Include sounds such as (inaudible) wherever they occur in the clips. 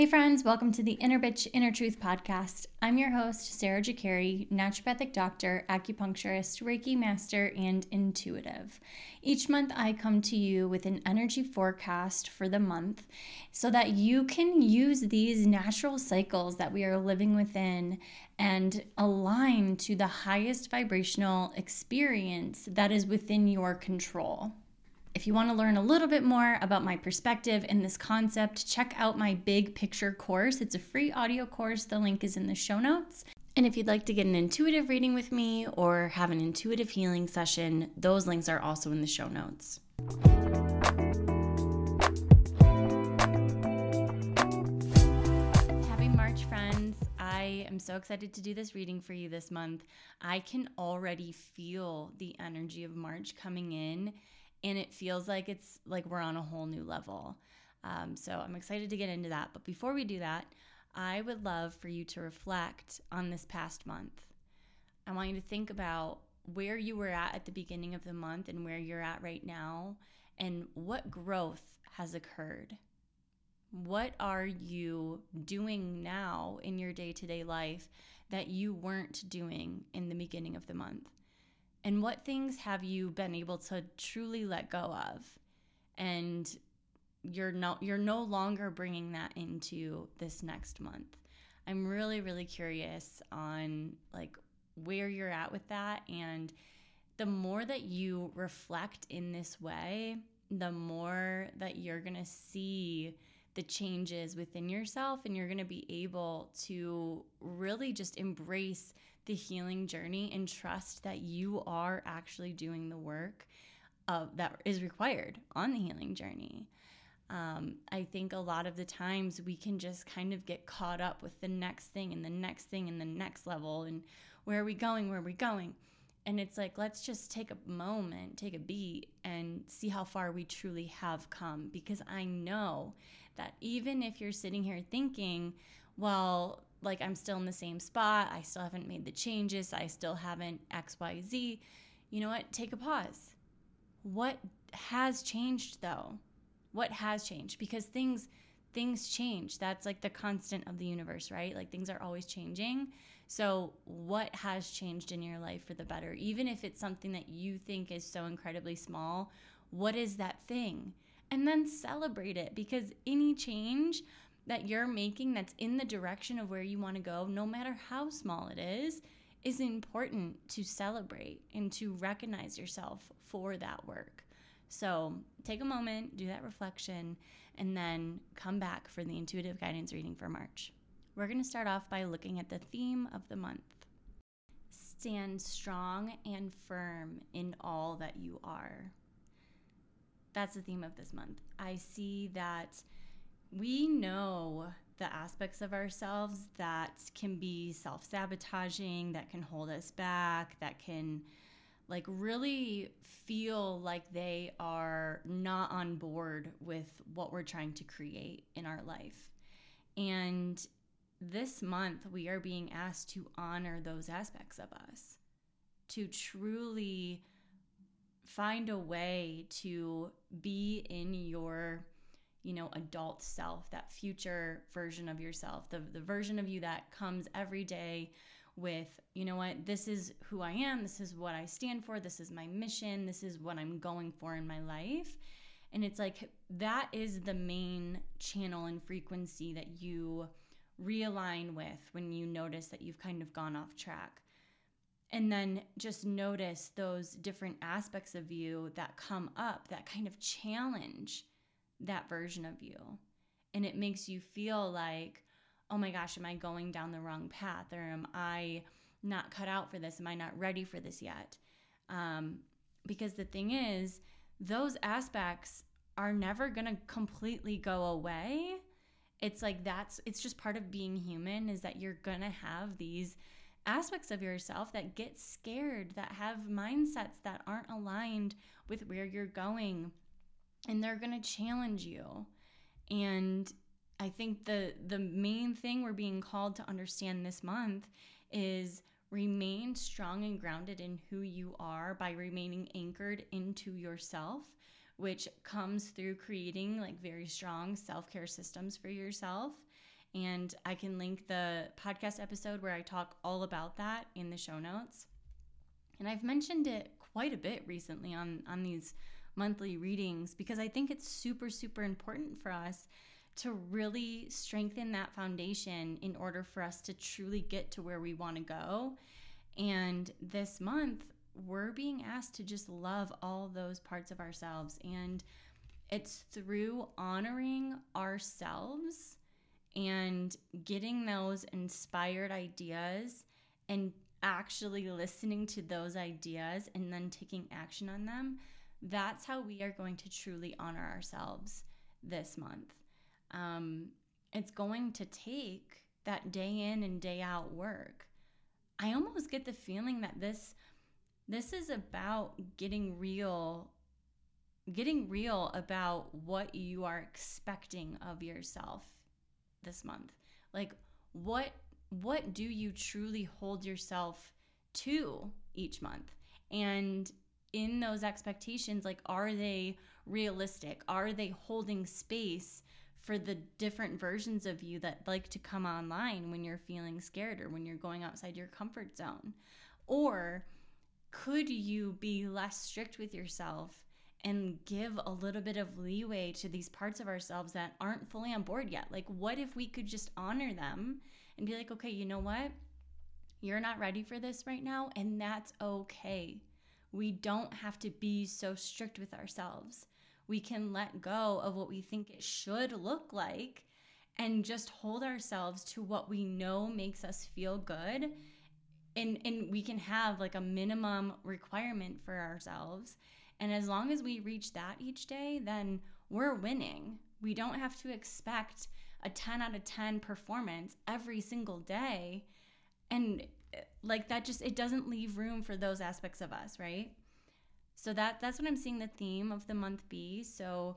Hey, friends, welcome to the Inner Bitch, Inner Truth podcast. I'm your host, Sarah Jakari, naturopathic doctor, acupuncturist, Reiki master, and intuitive. Each month, I come to you with an energy forecast for the month so that you can use these natural cycles that we are living within and align to the highest vibrational experience that is within your control. If you want to learn a little bit more about my perspective in this concept, check out my big picture course. It's a free audio course. The link is in the show notes. And if you'd like to get an intuitive reading with me or have an intuitive healing session, those links are also in the show notes. Happy March, friends. I am so excited to do this reading for you this month. I can already feel the energy of March coming in and it feels like it's like we're on a whole new level. Um, so I'm excited to get into that. But before we do that, I would love for you to reflect on this past month. I want you to think about where you were at at the beginning of the month and where you're at right now, and what growth has occurred. What are you doing now in your day to day life that you weren't doing in the beginning of the month? And what things have you been able to truly let go of? And you're no you're no longer bringing that into this next month. I'm really really curious on like where you're at with that. And the more that you reflect in this way the more that you're going to see the changes within yourself and you're going to be able to really just embrace the healing journey and trust that you are actually doing the work that is required on the healing journey. Um, I think a lot of the times we can just kind of get caught up with the next thing and the next thing and the next level and where are we going, where are we going? And it's like, let's just take a moment, take a beat, and see how far we truly have come. Because I know that even if you're sitting here thinking, well, like I'm still in the same spot. I still haven't made the changes. I still haven't XYZ. You know what? Take a pause. What has changed though? What has changed? Because things things change. That's like the constant of the universe, right? Like things are always changing. So, what has changed in your life for the better? Even if it's something that you think is so incredibly small, what is that thing? And then celebrate it because any change that you're making that's in the direction of where you want to go, no matter how small it is, is important to celebrate and to recognize yourself for that work. So take a moment, do that reflection, and then come back for the intuitive guidance reading for March. We're going to start off by looking at the theme of the month. Stand strong and firm in all that you are. That's the theme of this month. I see that we know the aspects of ourselves that can be self sabotaging, that can hold us back, that can like really feel like they are not on board with what we're trying to create in our life. And this month, we are being asked to honor those aspects of us, to truly find a way to be in your you know, adult self, that future version of yourself, the, the version of you that comes every day with, you know what, this is who I am, this is what I stand for, this is my mission, this is what I'm going for in my life. And it's like that is the main channel and frequency that you realign with when you notice that you've kind of gone off track. And then just notice those different aspects of you that come up that kind of challenge that version of you. And it makes you feel like, oh my gosh, am I going down the wrong path? Or am I not cut out for this? Am I not ready for this yet? Um, because the thing is, those aspects are never going to completely go away. It's like that's, it's just part of being human is that you're going to have these aspects of yourself that get scared, that have mindsets that aren't aligned with where you're going and they're going to challenge you. And I think the the main thing we're being called to understand this month is remain strong and grounded in who you are by remaining anchored into yourself, which comes through creating like very strong self-care systems for yourself And I can link the podcast episode where I talk all about that in the show notes. And I've mentioned it quite a bit recently on, on these monthly readings because I think it's super, super important for us to really strengthen that foundation in order for us to truly get to where we want to go. And this month, we're being asked to just love all those parts of ourselves. And it's through honoring ourselves and getting those inspired ideas and actually listening to those ideas and then taking action on them. That's how we are going to truly honor ourselves this month. Um, it's going to take that day in and day out work. I almost get the feeling that this this is about getting real getting real about what you are expecting of yourself this month. Like what what do you truly hold yourself to each month? And in those expectations, like are they realistic? Are they holding space for the different versions of you that like to come online when you're feeling scared or when you're going outside your comfort zone? Or could you be less strict with yourself and give a little bit of leeway to these parts of ourselves that aren't fully on board yet? Like, what if we could just honor them and be like, okay, you know what? You're not ready for this right now, and that's okay. We don't have to be so strict with ourselves. We can let go of what we think it should look like and just hold ourselves to what we know makes us feel good. And and we can have like a minimum requirement for ourselves. And as long as we reach that each day then we're winning. We don't have to expect a 10 out of 10 performance every single day. And like that just it doesn't leave room for those aspects of us right so that that's what I'm seeing the theme of the month be. So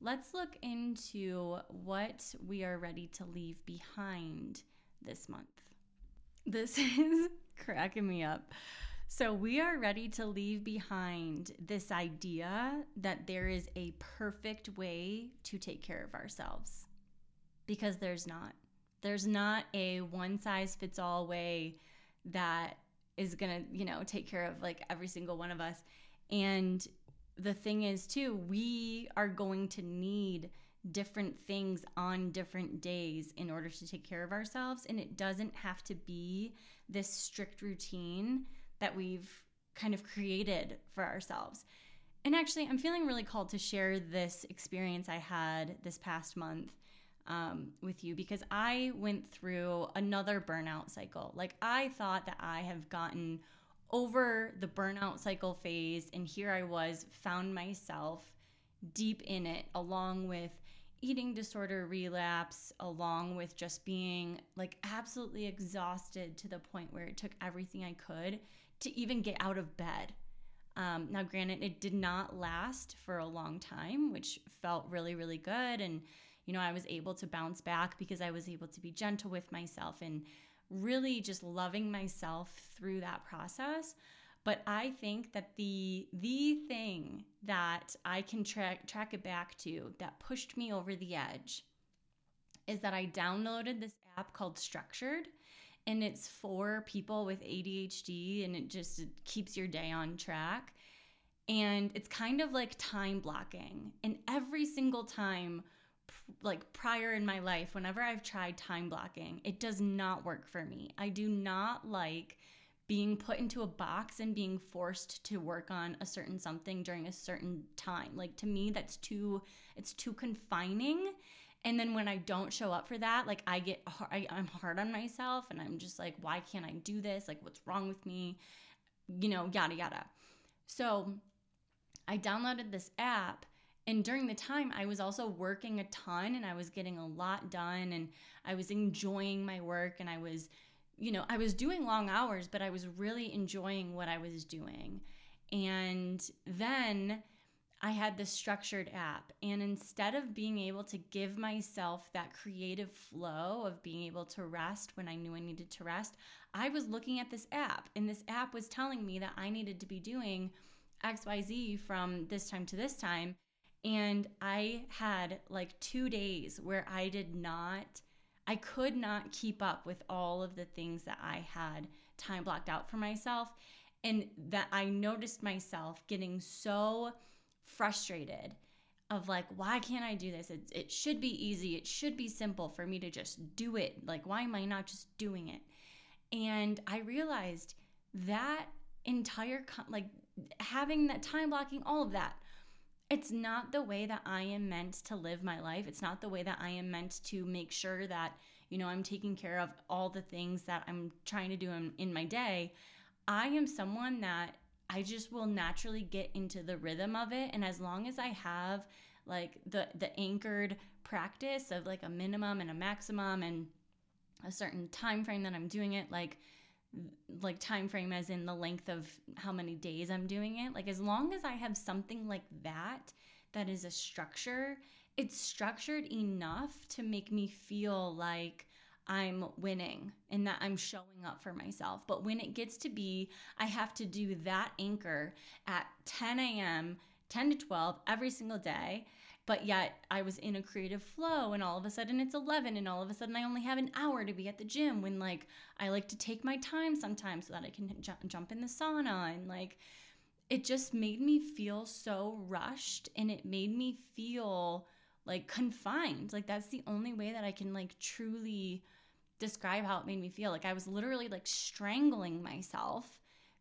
let's look into what we are ready to leave behind this month. This (laughs) is cracking me up. So, we are ready to leave behind this idea that there is a perfect way to take care of ourselves because there's not. There's not a one size fits all way that is going to, you know, take care of like every single one of us. And the thing is, too, we are going to need different things on different days in order to take care of ourselves. And it doesn't have to be this strict routine that we've kind of created for ourselves. And actually, I'm feeling really called to share this experience I had this past month um, with you because I went through another burnout cycle. Like, I thought that I have gotten over the burnout cycle phase. And here I was, found myself deep in it, along with eating disorder relapse, along with just being like absolutely exhausted to the point where it took everything I could to even get out of bed. Um, now, granted, it did not last for a long time, which felt really, really good. And, you know, I was able to bounce back because I was able to be gentle with myself and really just loving myself through that process. But i think that the the thing that i can track track it back to that pushed me over the edge is that i downloaded this app called structured and it's for people with ADHD and it just it keeps your day on track. And it's kind of like time blocking. And every single time like prior in my life, whenever I've tried time blocking, it does not work for me. I do not like being put into a box and being forced to work on a certain something during a certain time. Like to me that's too it's too confining. And then when I don't show up for that, like I get I, I'm hard on myself and I'm just like why can't I do this? Like what's wrong with me? You know, yada yada. So I downloaded this app and during the time i was also working a ton and i was getting a lot done and i was enjoying my work and i was you know i was doing long hours but i was really enjoying what i was doing. And then i had this structured app and instead of being able to give myself that creative flow of being able to rest when i knew i needed to rest i was looking at this app and this app was telling me that i needed to be doing xyz from this time to this time and I had like two days where I did not, I could not keep up with all of the things that I had time blocked out for myself. And that I noticed myself getting so frustrated of like, why can't I do this? It, it should be easy. It should be simple for me to just do it. Like, why am I not just doing it? And I realized that entire, like, having that time blocking, all of that, it's not the way that I am meant to live my life. It's not the way that I am meant to make sure that, you know, I'm taking care of all the things that I'm trying to do in, in my day. I am someone that I just will naturally get into the rhythm of it. And as long as I have like the the anchored practice of like a minimum and a maximum and a certain time frame that I'm doing it, like like time frame as in the length of how many days I'm doing it. Like as long as I have something like that that is a structure, it's structured enough to make me feel like I'm winning and that I'm showing up for myself. But when it gets to be, I have to do that anchor at 10 a.m., 10 to 12 every single day. But yet I was in a creative flow, and all of a sudden it's 11, and all of a sudden I only have an hour to be at the gym when, like, I like to take my time sometimes so that I can j- jump in the sauna. And, like, it just made me feel so rushed, and it made me feel like confined. Like, that's the only way that I can, like, truly describe how it made me feel. Like I was literally like strangling myself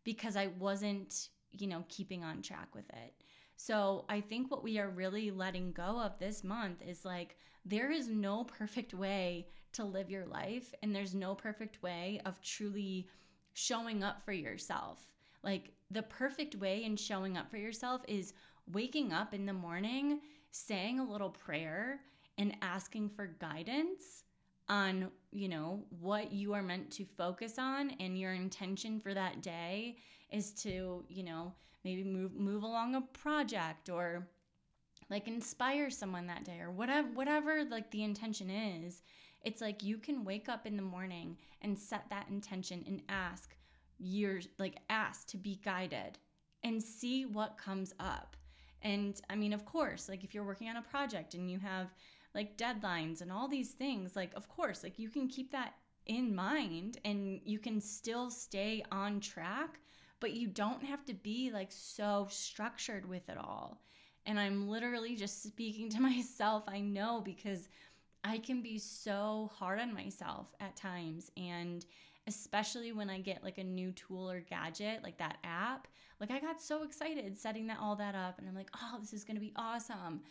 because I wasn't, you know, keeping on track with it. So I think what we are really letting go of this month is like there is no perfect way to live your life and there's no perfect way of truly showing up for yourself. Like the perfect way in showing up for yourself is waking up in the morning, saying a little prayer and asking for guidance on, you know, what you are meant to focus on and your intention for that day is to, you know, maybe move move along a project or like inspire someone that day or whatever whatever like the intention is. It's like you can wake up in the morning and set that intention and ask you're like ask to be guided and see what comes up. And I mean, of course, like if you're working on a project and you have like deadlines and all these things like of course like you can keep that in mind and you can still stay on track but you don't have to be like so structured with it all and i'm literally just speaking to (laughs) myself i know because i can be so hard on myself at times and especially when i get like a new tool or gadget like that app like i got so excited setting that all that up and i'm like oh this is going to be awesome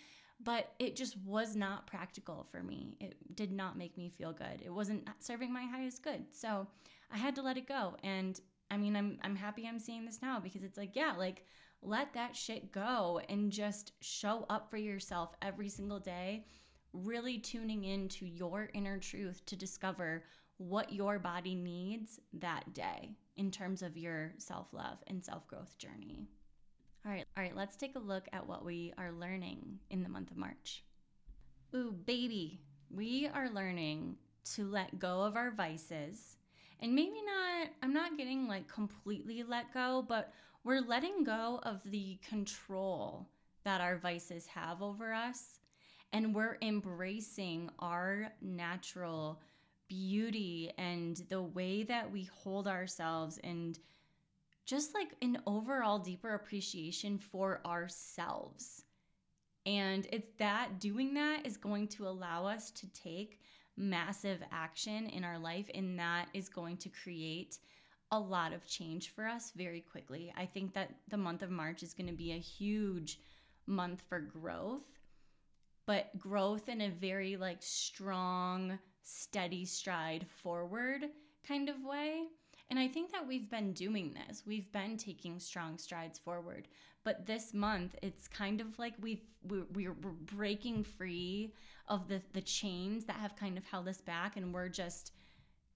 but it just was not practical for me. It did not make me feel good. It wasn't serving my highest good. So I had to let it go. And I mean, I'm I'm happy I'm seeing this now because it's like, yeah, like let that shit go and just show up for yourself every single day, really tuning into your inner truth to discover what your body needs that day in terms of your self-love and self-growth journey. All right, all right, let's take a look at what we are learning in the month of March. Ooh, baby, we are learning to let go of our vices. And maybe not, I'm not getting like completely let go, but we're letting go of the control that our vices have over us. And we're embracing our natural beauty and the way that we hold ourselves and just like an overall deeper appreciation for ourselves. And it's that doing that is going to allow us to take massive action in our life, and that is going to create a lot of change for us very quickly. I think that the month of March is going to be a huge month for growth, but growth in a very like strong, steady stride forward kind of way. And I think that we've been doing this. We've been taking strong strides forward. But this month, it's kind of like we've we're, we're breaking free of the the chains that have kind of held us back, and we're just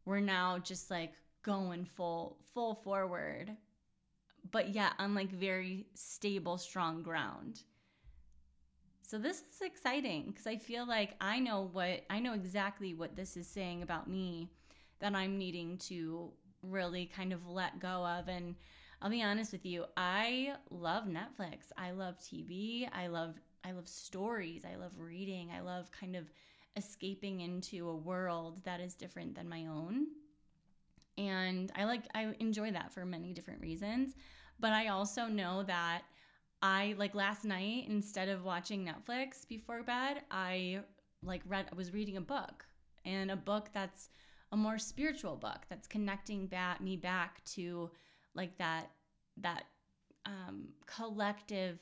we're now just like going full full forward, but yeah, on like very stable, strong ground. So this is exciting because I feel like I know what I know exactly what this is saying about me that I'm needing to really kind of let go of. And I'll be honest with you, I love Netflix. I love TV. I love I love stories. I love reading. I love kind of escaping into a world that is different than my own. And I like I enjoy that for many different reasons, but I also know that I like last night instead of watching Netflix before bed, I like read I was reading a book and a book that's a more spiritual book that's connecting back me back to like that that um, collective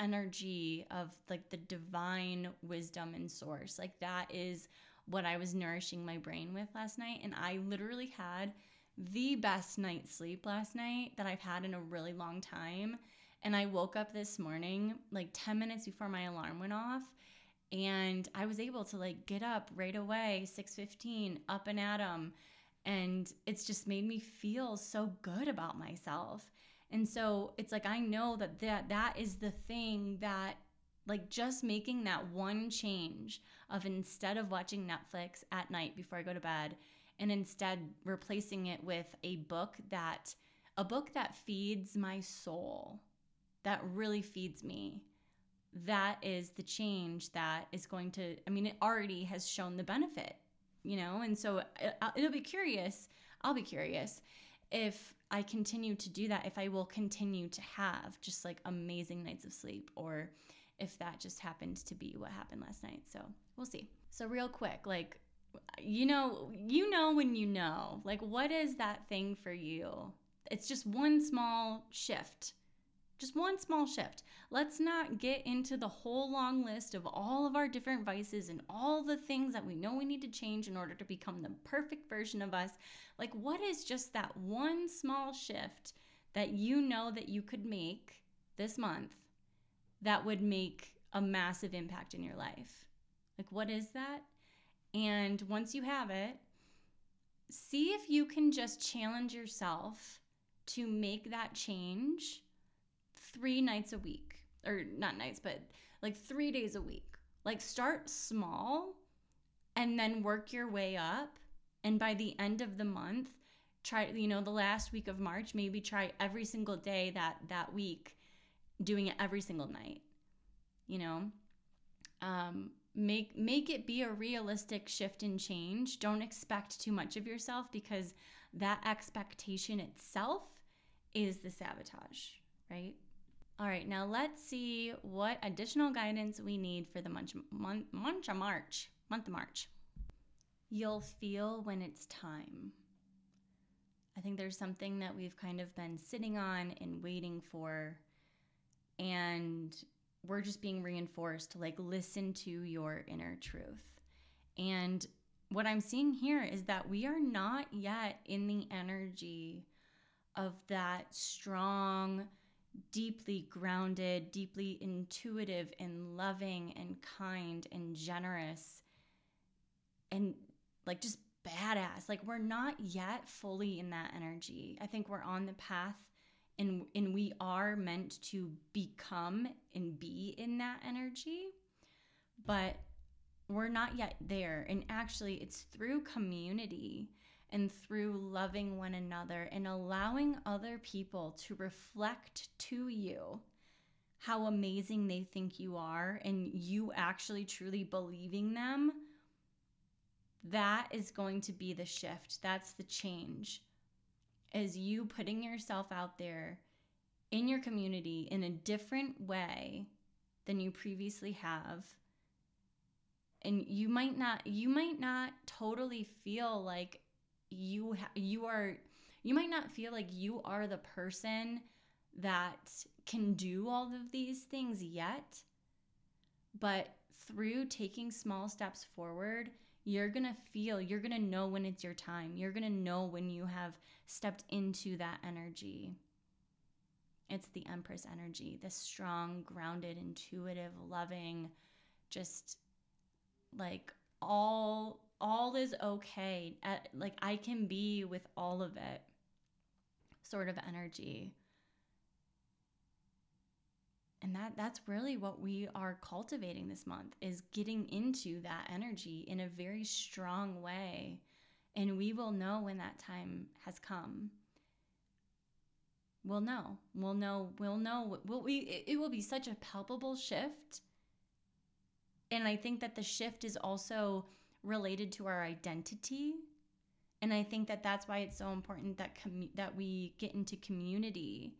energy of like the divine wisdom and source. Like that is what i was nourishing my brain with last night. And i literally had the best night's sleep last night that i've had in a really long time. And i woke up this morning like 10 minutes before my alarm went off. And I was able to like get up right away, 6:15, up and at 'em, and it's just made me feel so good about myself. And so it's like I know that that that is the thing that like just making that one change of instead of watching Netflix at night before I go to bed and instead replacing it with a book that a book that feeds my soul that really feeds me that is the change that is going to i mean it already has shown the benefit you know? And so uh, it'll be curious i'll be curious if i continue to do that if i will continue to have just like amazing nights of sleep or if that just happened to be what happened last night. So we'll see. So real quick like you know you know when you know. Like what is that thing for you? It's just one small shift just one small shift. Let's not get into the whole long list of all of our different vices and all the things that we know we need to change in order to become the perfect version of us. Like, what is just that one small shift that you know that you could make this month that would make a massive impact in your life? Like, what is that? And once you have it, see if you can just challenge yourself to make that change three nights a week, or not nights, but like three days a week. Like start small and then work your way up. And by the end of the month, try, you know, the last week of March, maybe try every single day that that week, doing it every single night. You know, um, make make it be a realistic shift and change. Don't expect too much of yourself because that expectation itself is the sabotage, right? All right, now let's see what additional guidance we need for the month, of March. Month of March. You'll feel when it's time. I think there's something that we've kind of been sitting on and waiting for, and we're just being reinforced to like listen to your inner truth. And what I'm seeing here is that we are not yet in the energy of that strong, deeply grounded, deeply intuitive and loving and kind and generous and like just badass. Like we're not yet fully in that energy. I think we're on the path and and we are meant to become and be in that energy. But we're not yet there. And actually it's through community and through loving one another and allowing other people to reflect to you how amazing they think you are and you actually truly believing them, that is going to be the shift. That's the change. As you putting yourself out there in your community in a different way than you previously have and you might not you might not totally feel like you ha- you are you might not feel like you are the person that can do all of these things yet but through taking small steps forward you're going to feel you're going to know when it's your time. You're going to know when you have stepped into that energy. It's the empress energy this strong grounded intuitive loving just like all all is okay. At, like I can be with all of it sort of energy. And that that's really what we are cultivating this month is getting into that energy in a very strong way. And we will know when that time has come. We'll know. We'll know. We'll know. We'll, we? It will be such a palpable shift and I think that the shift is also related to our identity. And I think that that's why it's so important that com- that we get into community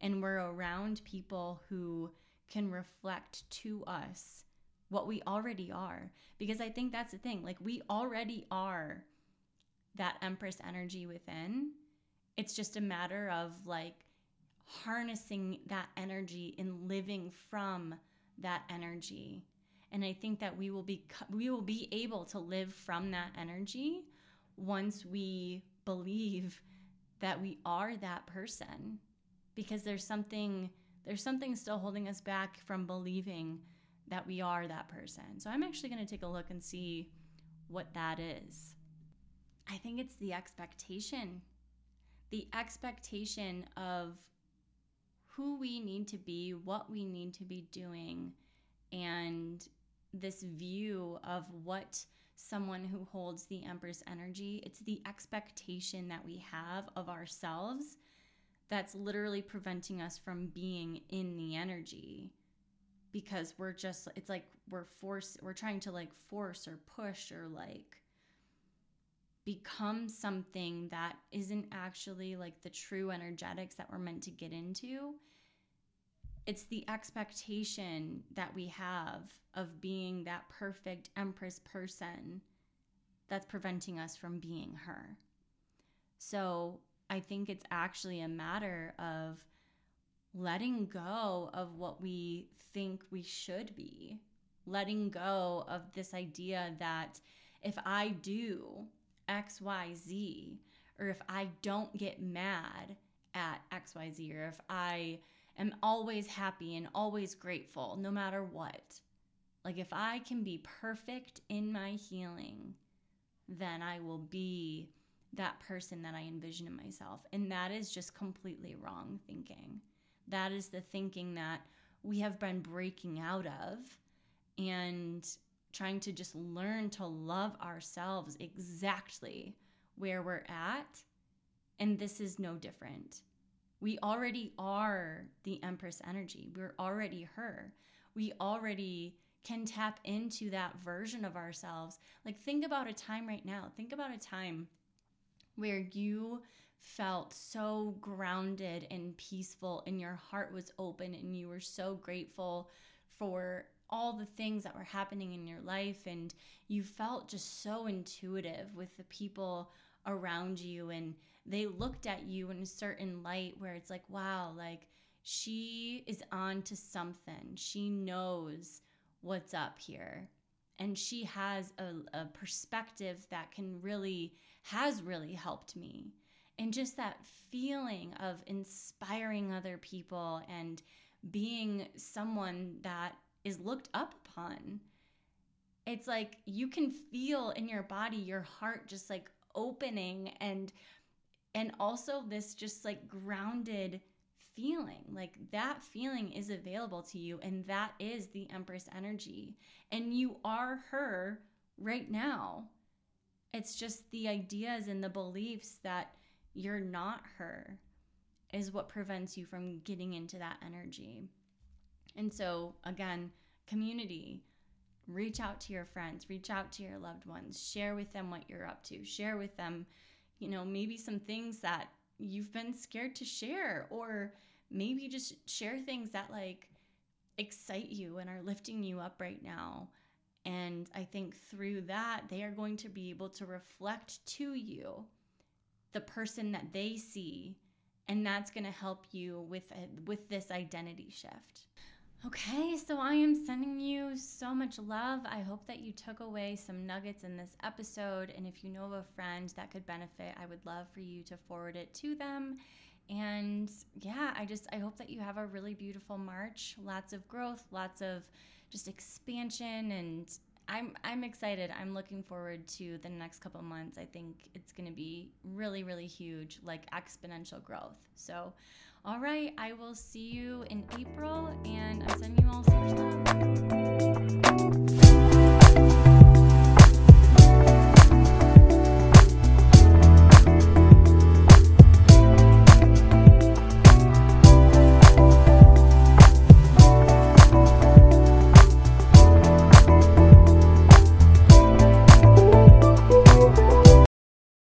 and we're around people who can reflect to us what we already are. Because I think that's the thing like we already are that empress energy within. It's just a matter of like harnessing that energy and living from that energy and i think that we will be we will be able to live from that energy once we believe that we are that person. Because there's something there's something still holding us back from believing that we are that person. So i'm actually going to take a look and see what that is. I think it's the expectation. The expectation of who we need to be, what we need to be doing, and this view of what someone who holds the Empress energy, it's the expectation that we have of ourselves that's literally preventing us from being in the energy because we're just it's like we're force we're trying to like force or push or like become something that isn't actually like the true energetics that we're meant to get into. It's the expectation that we have of being that perfect Empress person that's preventing us from being her. So I think it's actually a matter of letting go of what we think we should be, letting go of this idea that if I do XYZ, or if I don't get mad at XYZ, or if I am always happy and always grateful no matter what. Like, if I can be perfect in my healing, then I will be that person that I envision in myself. And that is just completely wrong thinking. That is the thinking that we have been breaking out of. And trying to just learn to love ourselves exactly where we're at. And this is no different. We already are the Empress energy. We're already her. We already can tap into that version of ourselves. Like, think about a time right now. Think about a time where you felt so grounded and peaceful, and your heart was open, and you were so grateful for all the things that were happening in your life and you felt just so intuitive with the people around you and they looked at you in a certain light where it's like wow like she is on to something. She knows what's up here. And she has a, a perspective that can really has really helped me. And just that feeling of inspiring other people and being someone that is looked up upon. It's like you can feel in your body your heart just like opening and and also this just like grounded feeling. Like that feeling is available to you and that is the empress energy and you are her right now. It's just the ideas and the beliefs that you're not her is what prevents you from getting into that energy. And so, again, community, reach out to your friends, reach out to your loved ones, share with them what you're up to, share with them, you know, maybe some things that you've been scared to share, or maybe just share things that like excite you and are lifting you up right now. And I think through that, they are going to be able to reflect to you the person that they see and that's going to help you with a, with this identity shift. Okay, so I am sending you so much love. I hope that you took away some nuggets in this episode. And if you know of a friend that could benefit, I would love for you to forward it to them. And yeah, I just I hope that you have a really beautiful March. Lots of growth, lots of just expansion and I'm I'm excited. I'm looking forward to the next couple months. I think it's going to be really really huge, like exponential growth. So, all right, I will see you in April and I'm sending you all so much love.